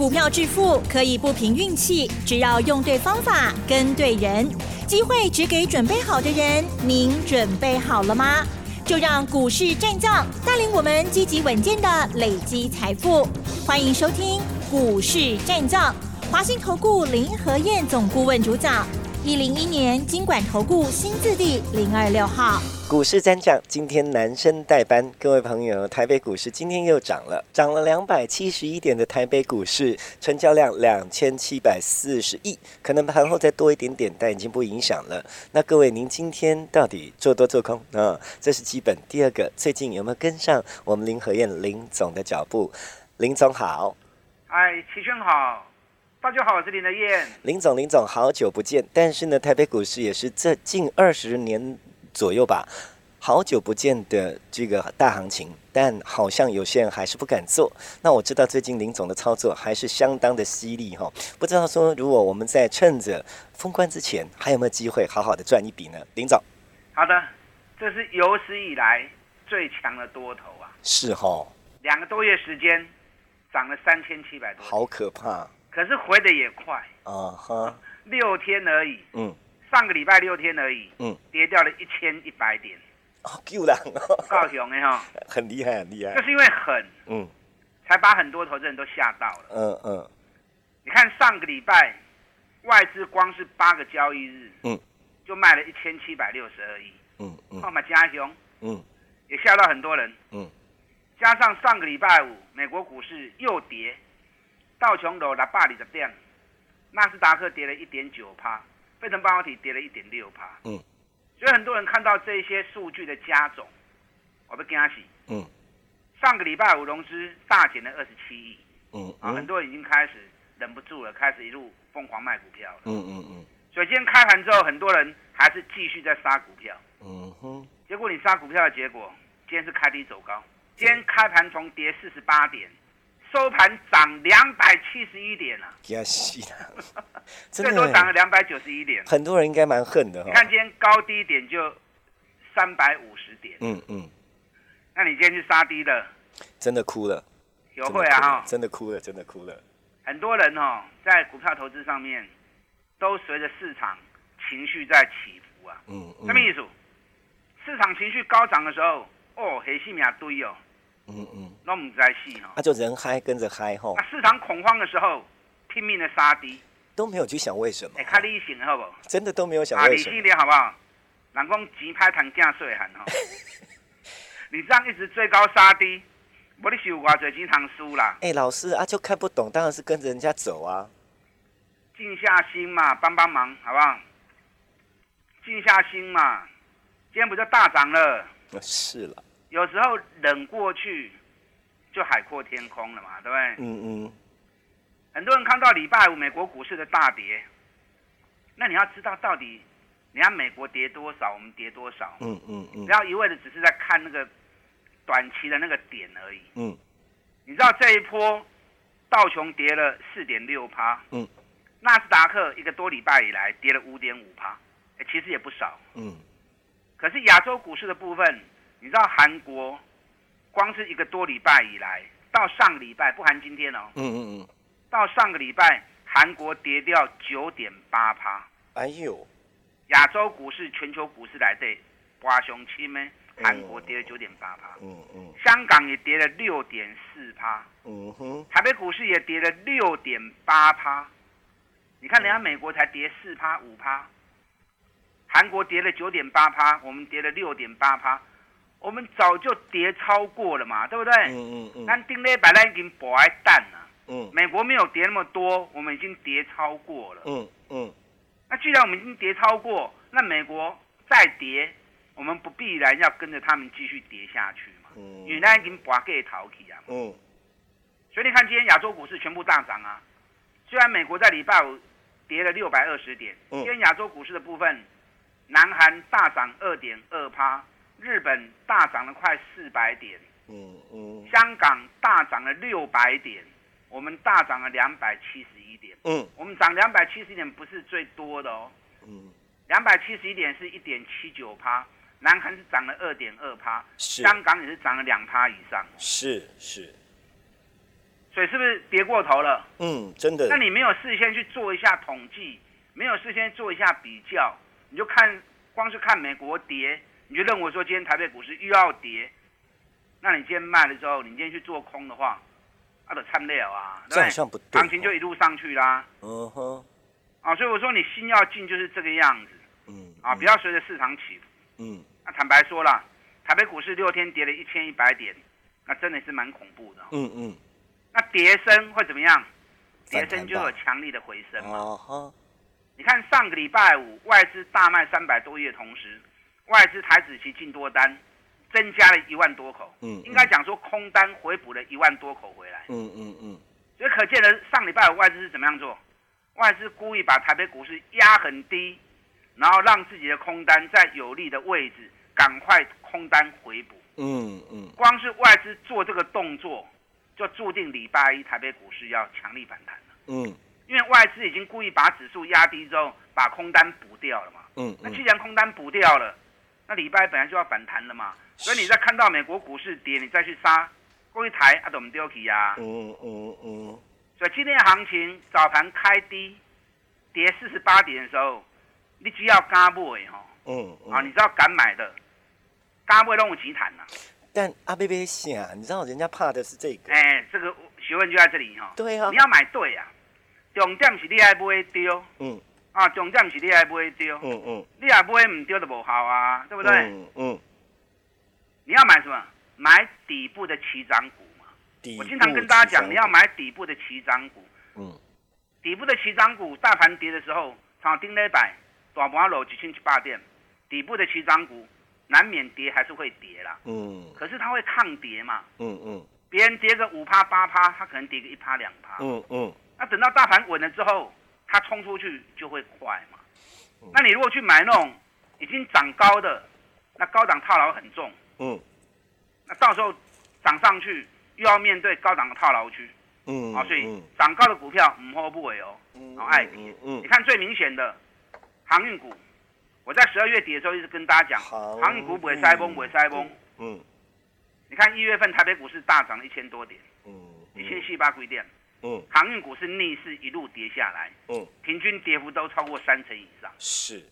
股票致富可以不凭运气，只要用对方法、跟对人，机会只给准备好的人。您准备好了吗？就让股市战将带领我们积极稳健的累积财富。欢迎收听股市战将，华兴投顾林和燕总顾问主讲。一零一年金管投顾新字第零二六号，股市站长今天男生代班，各位朋友，台北股市今天又涨了，涨了两百七十一点的台北股市，成交量两千七百四十亿，可能盘后再多一点点，但已经不影响了。那各位，您今天到底做多做空啊？这是基本。第二个，最近有没有跟上我们林和燕林总的脚步？林总好，哎，齐轩好。大家好，我是林德燕。林总，林总，好久不见。但是呢，台北股市也是这近二十年左右吧，好久不见的这个大行情。但好像有些人还是不敢做。那我知道最近林总的操作还是相当的犀利哈。不知道说，如果我们在趁着封关之前，还有没有机会好好的赚一笔呢？林总，好的，这是有史以来最强的多头啊。是哈，两个多月时间涨了三千七百多，好可怕。可是回的也快啊哈，六天而已，嗯，上个礼拜六天而已，嗯，跌掉了一千一百点，哦，够了，高雄的哈，很厉害，很厉害，就是因为狠，嗯，才把很多投资人都吓到了，嗯嗯，你看上个礼拜外资光是八个交易日，嗯，就卖了一千七百六十二亿，嗯嗯，那么加雄，嗯，也吓到很多人，嗯，加上上个礼拜五美国股市又跌。道琼楼拉巴里的店，纳斯达克跌了一点九趴，费城半导体跌了一点六趴。嗯，所以很多人看到这些数据的加总，我不惊喜。嗯，上个礼拜五融资大减了二十七亿。嗯啊，很多人已经开始忍不住了，开始一路疯狂卖股票了。嗯嗯嗯。所以今天开盘之后，很多人还是继续在杀股票。嗯哼。结果你杀股票的结果，今天是开低走高。今天开盘从跌四十八点。收盘涨两百七十一点了，吓死了！最多涨了两百九十一点，很多人应该蛮恨的。你看今天高低点就三百五十点，嗯嗯，那你今天去杀低了，真的哭了，有会啊哈，真的哭了，真的哭了。很多人哦，在股票投资上面都随着市场情绪在起伏啊，嗯嗯，什么意思？市场情绪高涨的时候，哦，黑细米啊堆哦。嗯嗯，那我们在戏哈，那就人嗨跟着嗨吼。那市场恐慌的时候，拼命的杀低，都没有去想为什么。哎，看理性好不？真的都没有想为什么。理性点好不好？人讲钱拍谈价税喊哈，你这样一直追高杀低，我你是有偌侪钱通输啦。哎，老师啊，就看不懂，当然是跟着人家走啊。静下心嘛，帮帮忙好不好？静下心嘛，今天不就大涨了？是了。有时候冷过去，就海阔天空了嘛，对不对？嗯嗯。很多人看到礼拜五美国股市的大跌，那你要知道到底，人家美国跌多少，我们跌多少？嗯嗯嗯。不要一味的只是在看那个短期的那个点而已。嗯。你知道这一波道琼跌了四点六趴，嗯。纳斯达克一个多礼拜以来跌了五点五趴，哎，其实也不少。嗯。可是亚洲股市的部分。你知道韩国，光是一个多礼拜以来，到上个礼拜不含今天哦，嗯嗯嗯，到上个礼拜韩国跌掉九点八趴。哎呦，亚洲股市、全球股市来对，华雄期咩，韩国跌了九点八趴。嗯嗯，香港也跌了六点四趴。嗯哼，台北股市也跌了六点八趴。你看人家美国才跌四趴五趴，韩国跌了九点八趴，我们跌了六点八趴。我们早就跌超过了嘛，对不对？嗯嗯嗯。但丁磊本来已经博爱蛋了。嗯。美国没有跌那么多，我们已经跌超过了。嗯嗯。那既然我们已经跌超过，那美国再跌，我们不必然要跟着他们继续跌下去嘛。嗯。因为那已经博给逃起啊。嗯。所以你看，今天亚洲股市全部大涨啊。虽然美国在礼拜五跌了六百二十点，今天亚洲股市的部分，南韩大涨二点二趴。日本大涨了快四百点，嗯嗯，香港大涨了六百点，我们大涨了两百七十一点，嗯，我们涨两百七十一点不是最多的哦，嗯，两百七十一点是一点七九趴，南韩是涨了二点二趴，香港也是涨了两趴以上，是是，所以是不是跌过头了？嗯，真的。那，你没有事先去做一下统计，没有事先做一下比较，你就看光是看美国跌，你就认为说今天台北股市又要跌，那你今天卖了之后，你今天去做空的话，那就参了啊，这对不对？行情就一路上去啦，嗯哼，啊，所以我说你心要静就是这个样子嗯啊，不要随着市场起伏。嗯那坦白说了，台北股市六天跌了一千一百点，那真的是蛮恐怖的哦。嗯嗯，那跌升会怎么样？跌升就有吧强力的回升嘛。啊哈，你看上个礼拜五外资大卖三百多亿的同时，外资台子期净多单增加了一万多口，嗯，应该讲说空单回补了一万多口回来，嗯嗯嗯所以可见的上礼拜五外资是怎么样做？外资故意把台北股市压很低，然后让自己的空单在有利的位置赶快空单回补。嗯嗯光是外资做这个动作，就注定礼拜一台北股市要强力反弹了。嗯因为外资已经故意把指数压低之后，把空单补掉了嘛。嗯那既然空单补掉了，那礼拜本来就要反弹了嘛。所以你在看到美国股市跌，你再去杀，过一台啊，都唔丢起呀。嗯嗯嗯，所以今天的行情早盘开低，跌四十八点的时候，你只要敢买吼，嗯啊，嗯，你知道敢买的，敢买都有钱谈呐。但阿贝贝想，你知道人家怕的是这个，哎，这个学问就在这里哈。对啊你，要买对啊，重点是你爱买丢嗯啊，重点是你爱买丢，嗯嗯，你也买唔丢就无效啊，对不对？嗯嗯，你要买什么？买底部的起涨股嘛。底我经常跟大家讲，你要买底部的起涨股。嗯底部的起涨股，大盘跌的时候，炒丁磊百大盘落几千七八点，底部的起涨股难免跌还是会跌啦。嗯可是它会抗跌嘛，嗯嗯别人跌个五趴八趴，它可能跌个一趴两趴。嗯嗯那等到大盘稳了之后，它冲出去就会快嘛嗯。那你如果去买那种已经涨高的，那高档套牢很重，嗯那到时候涨上去又要面对高档的套牢区嗯，啊，所以嗯涨高的股票唔好不为哦。嗯好爱嗯嗯你看最明显的航运股，我在十二月底的时候一直跟大家讲，航航运股不会塞崩，不会塞崩。嗯你看一月份台北股市大涨了一千多点，嗯一千四百几点，嗯。航运股是逆势一路跌下来，嗯。平均跌幅都超过三成以上。是，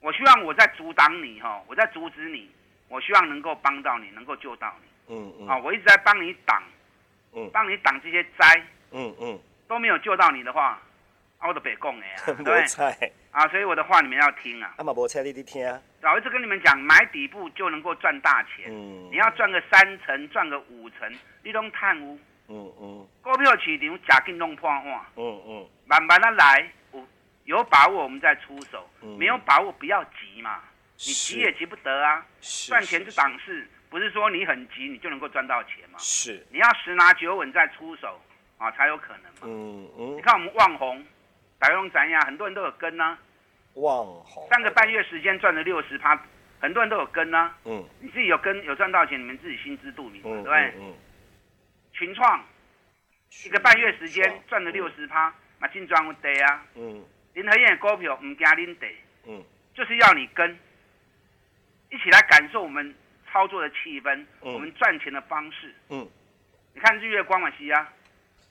我希望我在阻挡你哈，我在阻止你，我希望能够帮到你，能够救到你。嗯嗯。啊！我一直在帮你挡，嗯。帮你挡这些灾，嗯嗯，都没有救到你的话，啊，我都别讲的呀，对啊，所以我的话你们要听啊！啊嘛无菜你得听，老一直跟你们讲，买底部就能够赚大钱，嗯，你要赚个三成，赚个五成，你都贪污。嗯嗯。股票市场假进弄破案，嗯嗯。慢慢的来，有有把握我们再出手，嗯。没有把握不要急嘛，你急也急不得啊。赚钱是是档事，不是说你很急你就能够赚到钱嘛。是，你要十拿九稳再出手啊，才有可能嘛。嗯嗯，你看我们旺红，白龙展呀，很多人都有跟呢，望红三个半月时间赚了六十趴，很多人都有跟呐、嗯。你自己有跟有赚到钱，你们自己心知肚明嘛，对嗯不对？嗯群创一个半月时间赚了六十趴，那进庄得啊。嗯。林和燕的股票唔惊恁得，嗯。就是要你跟，一起来感受我们操作的气氛，嗯。我们赚钱的方式。嗯。你看日月光嘛西啊，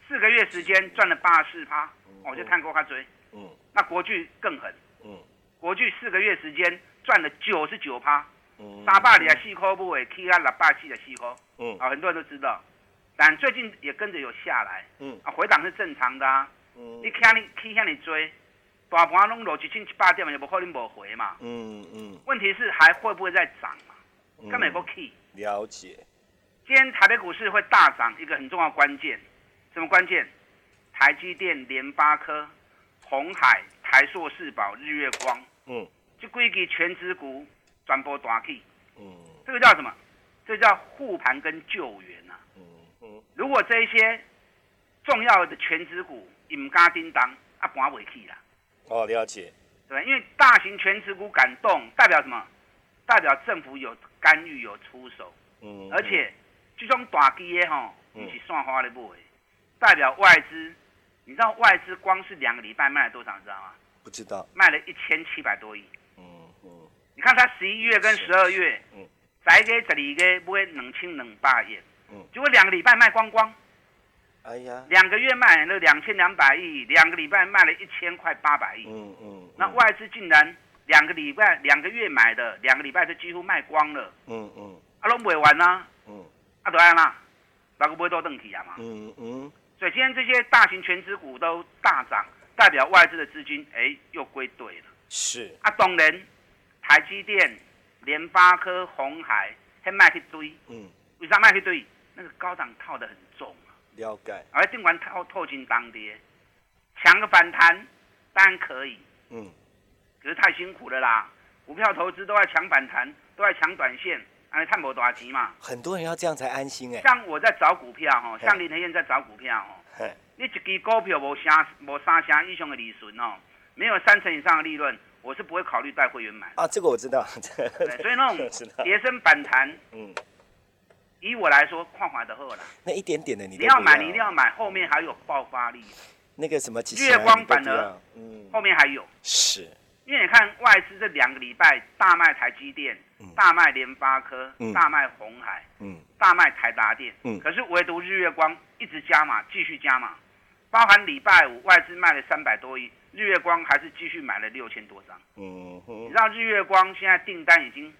四个月时间赚了八十四趴，嗯。我就看过他追。嗯。那国巨更狠，嗯。国巨四个月时间赚了九十九趴，嗯，三百里啊四块不为 K 啊六百四的四块，嗯。啊很多人都知道，但最近也跟着有下来，嗯啊回档是正常的啊，嗯你看你去向你追，大盘拢落一千七八点嘛，也不可能无回嘛。嗯嗯问题是还会不会再涨嘛？嗯，根本不 key。了解，今天台北股市会大涨，一个很重要的关键，什么关键？台积电、联发科、红海、台硕、世宝、日月光，嗯就归给全指股转播大起，嗯这个叫什么？这叫护盘跟救援呐、如果这一些重要的全职股唔加叮当，啊盘尾起啦，哦，了解，对？因为大型全职股敢动，代表什么？代表政府有干预、有出手。嗯，而且这种大基的吼，嗯不是算花的买的，代表外资。你知道外资光是两个礼拜卖了多少？你知道吗？不知道，卖了一千七百多亿。嗯嗯你看他十一月跟十二月，嗯十一个、十二个买两千两百亿，嗯。结果两个礼拜卖光光。哎呀，两个月卖了两千两百亿，两个礼拜卖了一千块八百亿。嗯嗯，那外资竟然两个礼拜、两个月买的，两个礼拜就几乎卖光了，嗯嗯。啊，拢卖完啦，嗯。啊，都安啦，那个不会都登起啊嘛。嗯嗯，所以今天这些大型全资股都大涨，代表外资的资金哎又归队了。是，啊，当然，台积电、联发科、红海，还卖去堆，嗯，为啥卖去堆？那个高档套的很重啊，了解，而定完套透进当跌，抢个反弹当然可以，嗯。可是太辛苦了啦。股票投资都在抢反弹，都在抢短线，哎，探不多钱嘛。很多人要这样才安心哎，像我在找股票哦，像林和燕在找股票哦，嘿，你一支股票无三无三成以上的利润哦，没有三成以上的利润，我是不会考虑带会员买的。啊，这个我知道，对，所以那种 跌升反弹，嗯，以我来说，看法的后啦。那一点点的你要。买，你一定要买，后面还有爆发力，那个什么月光反而，嗯，后面还有。是，因为你看外资这两个礼拜大卖台积电嗯，大卖联发科嗯，大卖红海，嗯。大卖台达电嗯，可是唯独日月光一直加码，继续加码，包含礼拜五外资卖了三百多亿，日月光还是继续买了六千多张。嗯哼，你知道日月光现在订单已经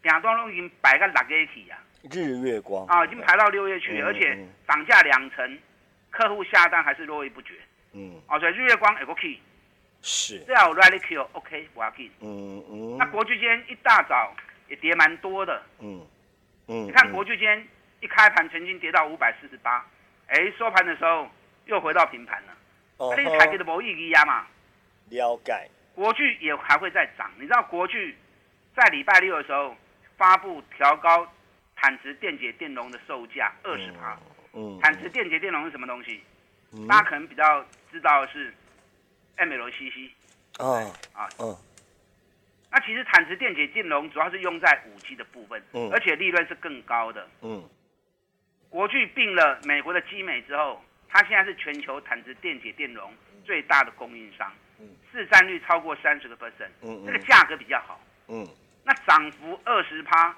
两段都已经摆个六个起啊，日月光。啊，已经排到六月去，嗯而且嗯。涨价两成，客户下单还是络绎不绝。嗯。哦，所以日月光有个 key，是，只要 rally key OK 我要 key。嗯嗯，那国巨今天一大早也跌蛮多的，嗯嗯，你看嗯。国巨今天一开盘曾经跌到五百四十八，哎，收盘的时候又回到平盘了。哦那你台积的博弈一压嘛，了解，国巨也还会再涨。你知道国巨在礼拜六的时候发布调高坦值电解电容的售价二十趴。嗯，坦值电解电容是什么东西？嗯大家可能比较知道的是 MLCC 哦啊。嗯那其实坦值电解电容主要是用在五 G 的部分，嗯而且利润是更高的。嗯国巨并了美国的基美之后，它现在是全球坦值电解电容最大的供应商嗯，市占率超过三十个 percent，嗯这个价格比较好。嗯那涨幅二十趴，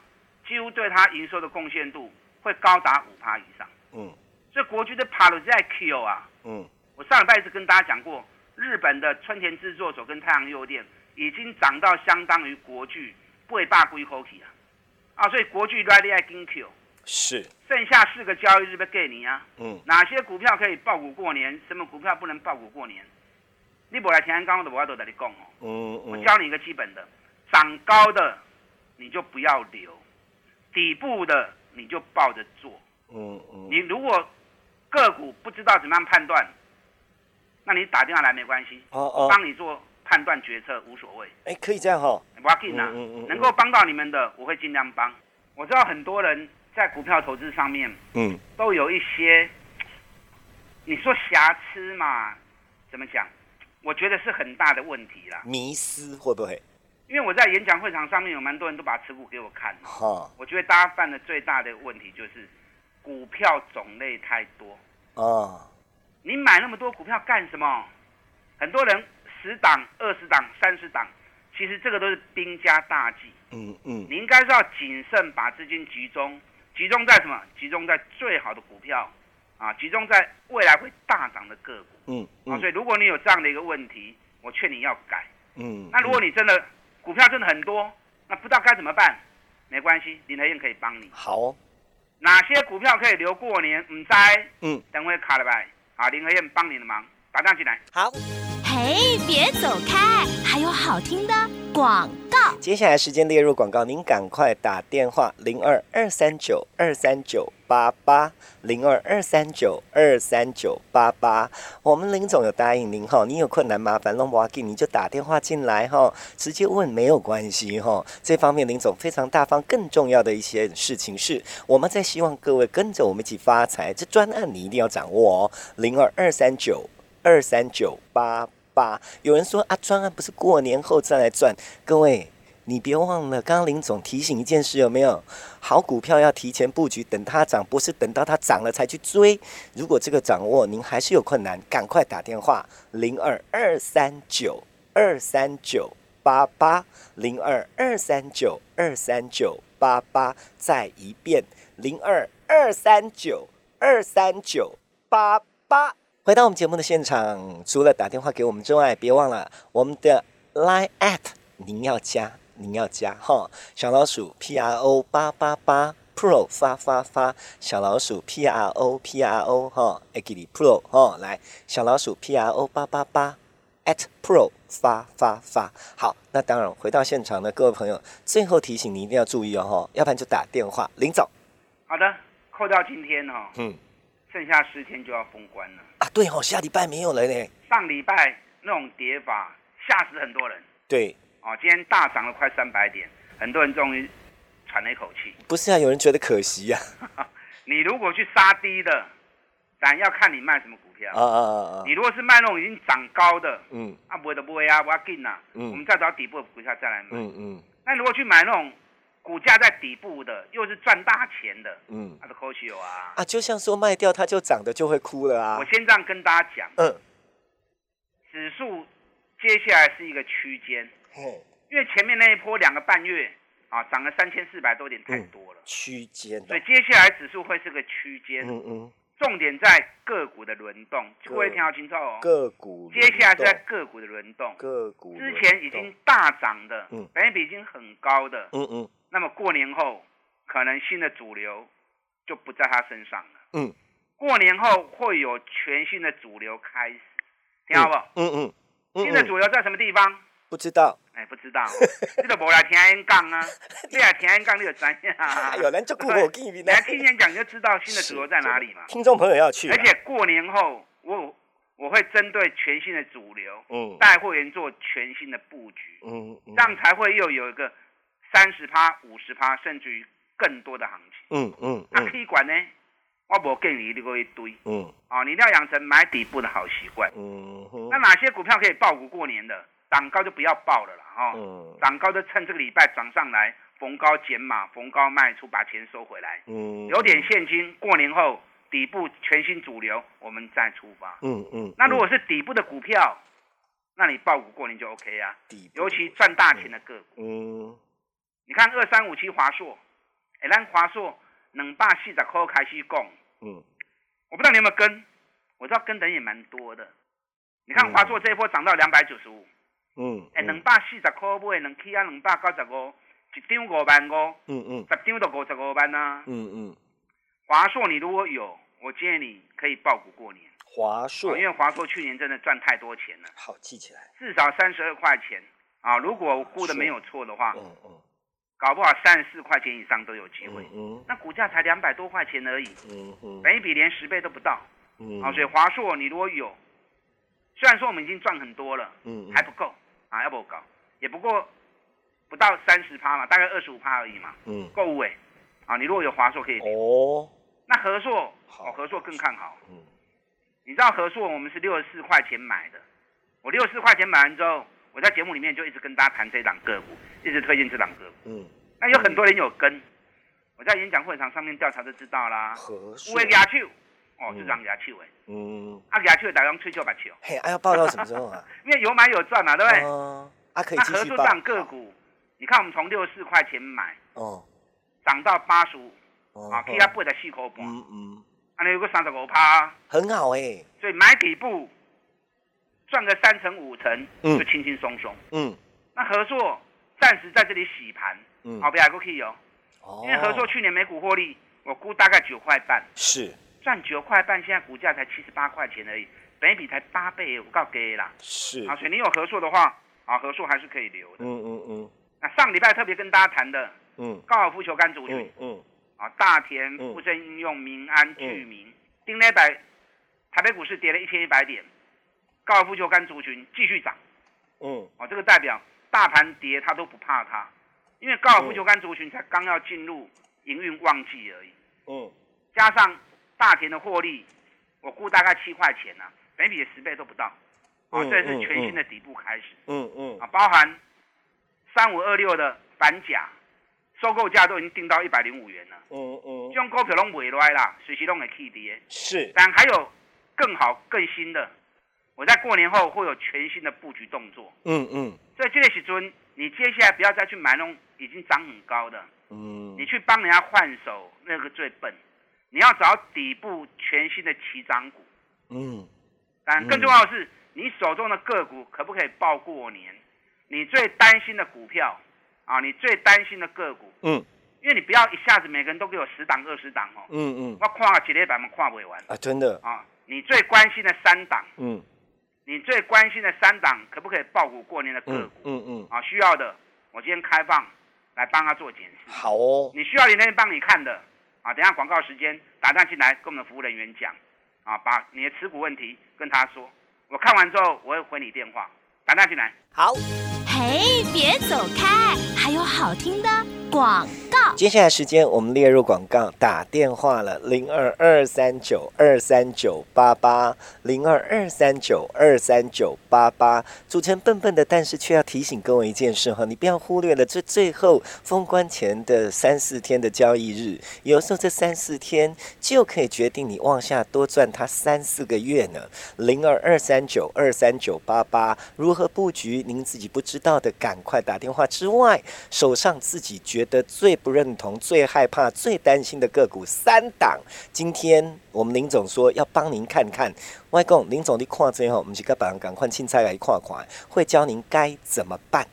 几乎对它营收的贡献度会高达五趴以上。嗯。所以国巨的爬了在 Q 啊，嗯。我上礼拜一直跟大家讲过，日本的春田制作所跟太阳诱电已经涨到相当于国巨八百几口起啊，啊，所以国巨 ready 爱跟 Q，是，剩下四个交易日被给你啊，嗯。哪些股票可以爆股过年，什么股票不能爆股过年？你不来听刚刚的我都在你讲哦，嗯嗯，我教你一个基本的，涨高的你就不要留，底部的你就抱着做。嗯嗯你如果个股不知道怎么样判断，那你打电话来没关系，哦哦，帮你做判断决策无所谓，哎，可以这样哈，不要紧啊嗯嗯嗯嗯，能够帮到你们的，我会尽量帮。我知道很多人在股票投资上面嗯都有一些，你说瑕疵嘛，怎么讲？我觉得是很大的问题啦。迷失会不会？因为我在演讲会场上面有蛮多人都把持股给我看，哈我觉得大家犯的最大的问题就是股票种类太多。啊，你买那么多股票干什么？很多人十档、二十档、三十档，其实这个都是兵家大忌。嗯嗯你应该是要谨慎把资金集中，集中在什么？集中在最好的股票，啊，集中在未来会大涨的个股。嗯啊，嗯所以如果你有这样的一个问题，我劝你要改。嗯，那如果你真的股票真的很多，那不知道该怎么办，没关系，林和燕可以帮你。好哦，哪些股票可以留过年？唔知，嗯，等会卡了吧。好，林和燕帮你的忙，打电话进来。好。嘿，别走开，还有好听的广告。接下来时间列入广告，您赶快打电话零二二三九二三九八八零二二三九二三九八八。我们林总有答应您哈，你有困难麻烦弄不要紧，你就打电话进来哈，直接问没有关系哈。这方面林总非常大方，更重要的一些事情是，我们在希望各位跟着我们一起发财，这专案你一定要掌握哦，零二二三九二三九八八。有人说啊，专案不是过年后再来赚，各位。你别忘了，刚刚林总提醒一件事，有没有？好股票要提前布局，等它涨，不是等到它涨了才去追。如果这个掌握您还是有困难，赶快打电话零二二三九二三九八八零二二三九二三九八八，再一遍零二二三九二三九八八。回到我们节目的现场，除了打电话给我们之外，别忘了我们的 Line at 您要加，您要加哈，小老鼠 P R O 八八八 Pro 发发发，小老鼠 P R O P R O 哈 g i l Pro 哈，来小老鼠 P R O 八八八 at Pro 发发发。好，那当然回到现场的各位朋友，最后提醒你一定要注意哦哈，要不然就打电话林总。好的，扣掉今天哦，嗯剩下十天就要封关了。啊，对哦，下礼拜没有了呢。上礼拜那种跌法吓死很多人对，哦，今天大涨了快三百点，很多人终于喘了一口气。不是啊，有人觉得可惜呀、你如果去杀低的，咱要看你卖什么股票。啊，啊啊啊你如果是卖那种已经涨高的，嗯啊，不会的不会啊，我要进呐，嗯我们再找底部的股票再来买。嗯嗯那如果去买那种股价在底部的，又是赚大钱的，嗯。那是可惜有啊。啊，就像说卖掉它就涨的就会哭了啊。我。先这样跟大家讲，嗯，指数接下来是一个区间，嘿，因为前面那一波两个半月啊涨了三千四百多点，太多了，区间的，所以接下来指数会是个区间，嗯嗯，重点在个股的轮动，各位听好清楚哦。个股接下来是在轮个股的轮动。动，个股之前已经大涨的嗯，本益比已经很高的，嗯嗯那么过年后可能新的主流就不在他身上了。嗯，过年后会有全新的主流开始，听好不好？嗯嗯嗯，新的主流在什么地方？不知道，哎，不知道，你都无来听演讲啊！你来听演讲，你就知啊。有人就顾我给你你来听演讲，你就知道新的主流在哪里嘛。听众朋友要去啊，而且过年后，我我会针对全新的主流，嗯带会员做全新的布局，嗯嗯这样才会又有一个三十趴、五十趴，甚至于更多的行情。嗯嗯那嗯 K 管呢？我无建议你个一堆嗯哦，你一定要养成买底部的好习惯。嗯哼那哪些股票可以爆股过年的？涨高就不要爆了啦，哈、嗯涨高就趁这个礼拜涨上来，逢高减码，逢高卖出，把钱收回来，嗯有点现金，过年后底部全新主流，我们再出发。嗯嗯，那如果是底部的股票，那你爆股过年就 OK 啊，底部尤其赚大钱的个股。嗯你看二三五七华硕，哎，咱华硕两百四十块开始讲，嗯。我不知道你有没有跟，我知道跟的人也蛮多的。你看嗯华硕这一波涨到两百九十五，嗯，哎，两百四十块买，能起啊两百九十五，一张五万五，嗯嗯。十张都五十五万啊。嗯嗯，华硕你如果有，我建议你可以爆股过年，华硕。哦因为华硕去年真的赚太多钱了，好记起来，至少三十二块钱。啊。如果我估的没有错的话，嗯嗯搞不好三十四块钱以上都有机会。嗯那股价才两百多块钱而已，嗯嗯。本一比连十倍都不到。嗯，啊，所以华硕你如果有，虽然说我们已经赚很多了，嗯还不够啊，要不搞，也不过不到三十趴嘛，大概二十五趴而已嘛，嗯。够哎，啊，你如果有华硕可以，哦，那和硕好。哦，和硕更看好。嗯。你知道和硕我们是六十四块钱买的，我六十四块钱买完之后，我在节目里面就一直跟大家谈这档个股，一直推荐这档个股。嗯，那有很多人有跟，我在演讲会场上面调查就知道啦。和硕有的牙手，哦，嗯就让牙手的，嗯，啊牙手的大家吹球把球，嘿，啊要报到什么时候啊？因为有买有赚嘛，对不对？哦，啊可以合作这档个股，你看我们从六十四块钱买，哦涨到八十五，哦啊，K 它八十四块半，嗯嗯，啊，那有个三十五趴，很好哎，所以买底部赚个三成五成嗯就轻轻松松。嗯那合作暂时在这里洗盘，嗯，好，不要过去哦，哦因为合作去年每股获利，我估大概九块半，是赚九块半，现在股价才七十八块钱而已，本益比才八倍，我告给啦。是，啊，所以你有合作的话，啊，合作还是可以留的。嗯嗯嗯那上礼拜特别跟大家谈的嗯高尔夫球杆族群。嗯嗯啊，大田、嗯富盛应用、民安、居民，丁磊百，台北股市跌了一千一百点，高尔夫球杆族群继续涨，嗯。哦，这个代表大盘跌它都不怕它，因为高尔夫球杆族群才刚要进入营运旺季而已，嗯。加上大田的获利，我估大概七块钱呢、啊，每笔十倍都不到，哦，嗯这是全新的底部开始嗯嗯。啊，包含三五二六的反甲，收购价都已经定到一百零五元了。嗯嗯。这，种股票拢袂赖啦，随时拢会起跌。是，但还有更好、更新的，我在过年后会有全新的布局动作。嗯嗯。所以这个时阵，你接下来不要再去买那种已经涨很高的，嗯。你去帮人家换手，那个最笨。你要找底部全新的起涨股。嗯，但更重要的是，你手中的个股可不可以报过年？你最担心的股票啊，你最担心的个股，嗯，因为你不要一下子每个人都给我十档二十档哦，嗯嗯。我跨几列板嘛跨不完。啊，真的，啊。你最关心的三档，嗯你最关心的三档可不可以报股过年的个嗯股嗯嗯，啊？需要的，我今天开放来帮他做检视。好哦，你需要林天帮你看的啊，等一下广告时间打电话进来跟我们的服务人员讲啊，把你的持股问题跟他说，我看完之后我会回你电话，打电话进来。好。嘿，别走开，还有好听的广告。接下来时间我们列入广告，打电话了零二二三九二三九八八零二二三九二三九八八。主持人笨笨的，但是却要提醒各位一件事哈，你不要忽略了这最后封关前的三四天的交易日，有时候这三四天就可以决定你往下多赚它三四个月呢。零二二三九二三九八八，如何布局？您自己不知道的，赶快打电话之外，手上自己觉得最不认认同、最害怕、最担心的个股三档。今天我们林总说要帮您看看，外公林总你看这后，我们几个把赶快青菜来跨款，会教您该怎么办。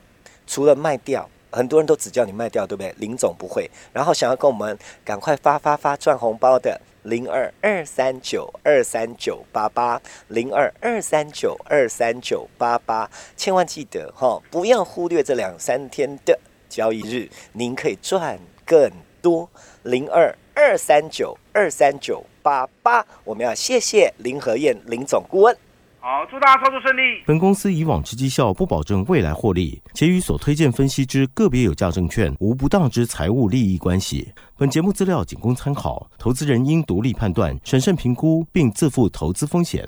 除了卖掉，很多人都只叫你卖掉，对不对？林总不会。然后想要跟我们赶快发发发赚红包的。零二二三九二三九八八，零二二三九二三九八八，千万记得哈，不要忽略这两三天的交易日，您可以赚更多。零二二三九二三九八八，我们要谢谢林和燕林总顾问。好，祝大家操作顺利。本公司以往之绩效不保证未来获利，且与所推荐分析之个别有价证券无不当之财务利益关系。本节目资料仅供参考，投资人应独立判断、审慎评估，并自负投资风险。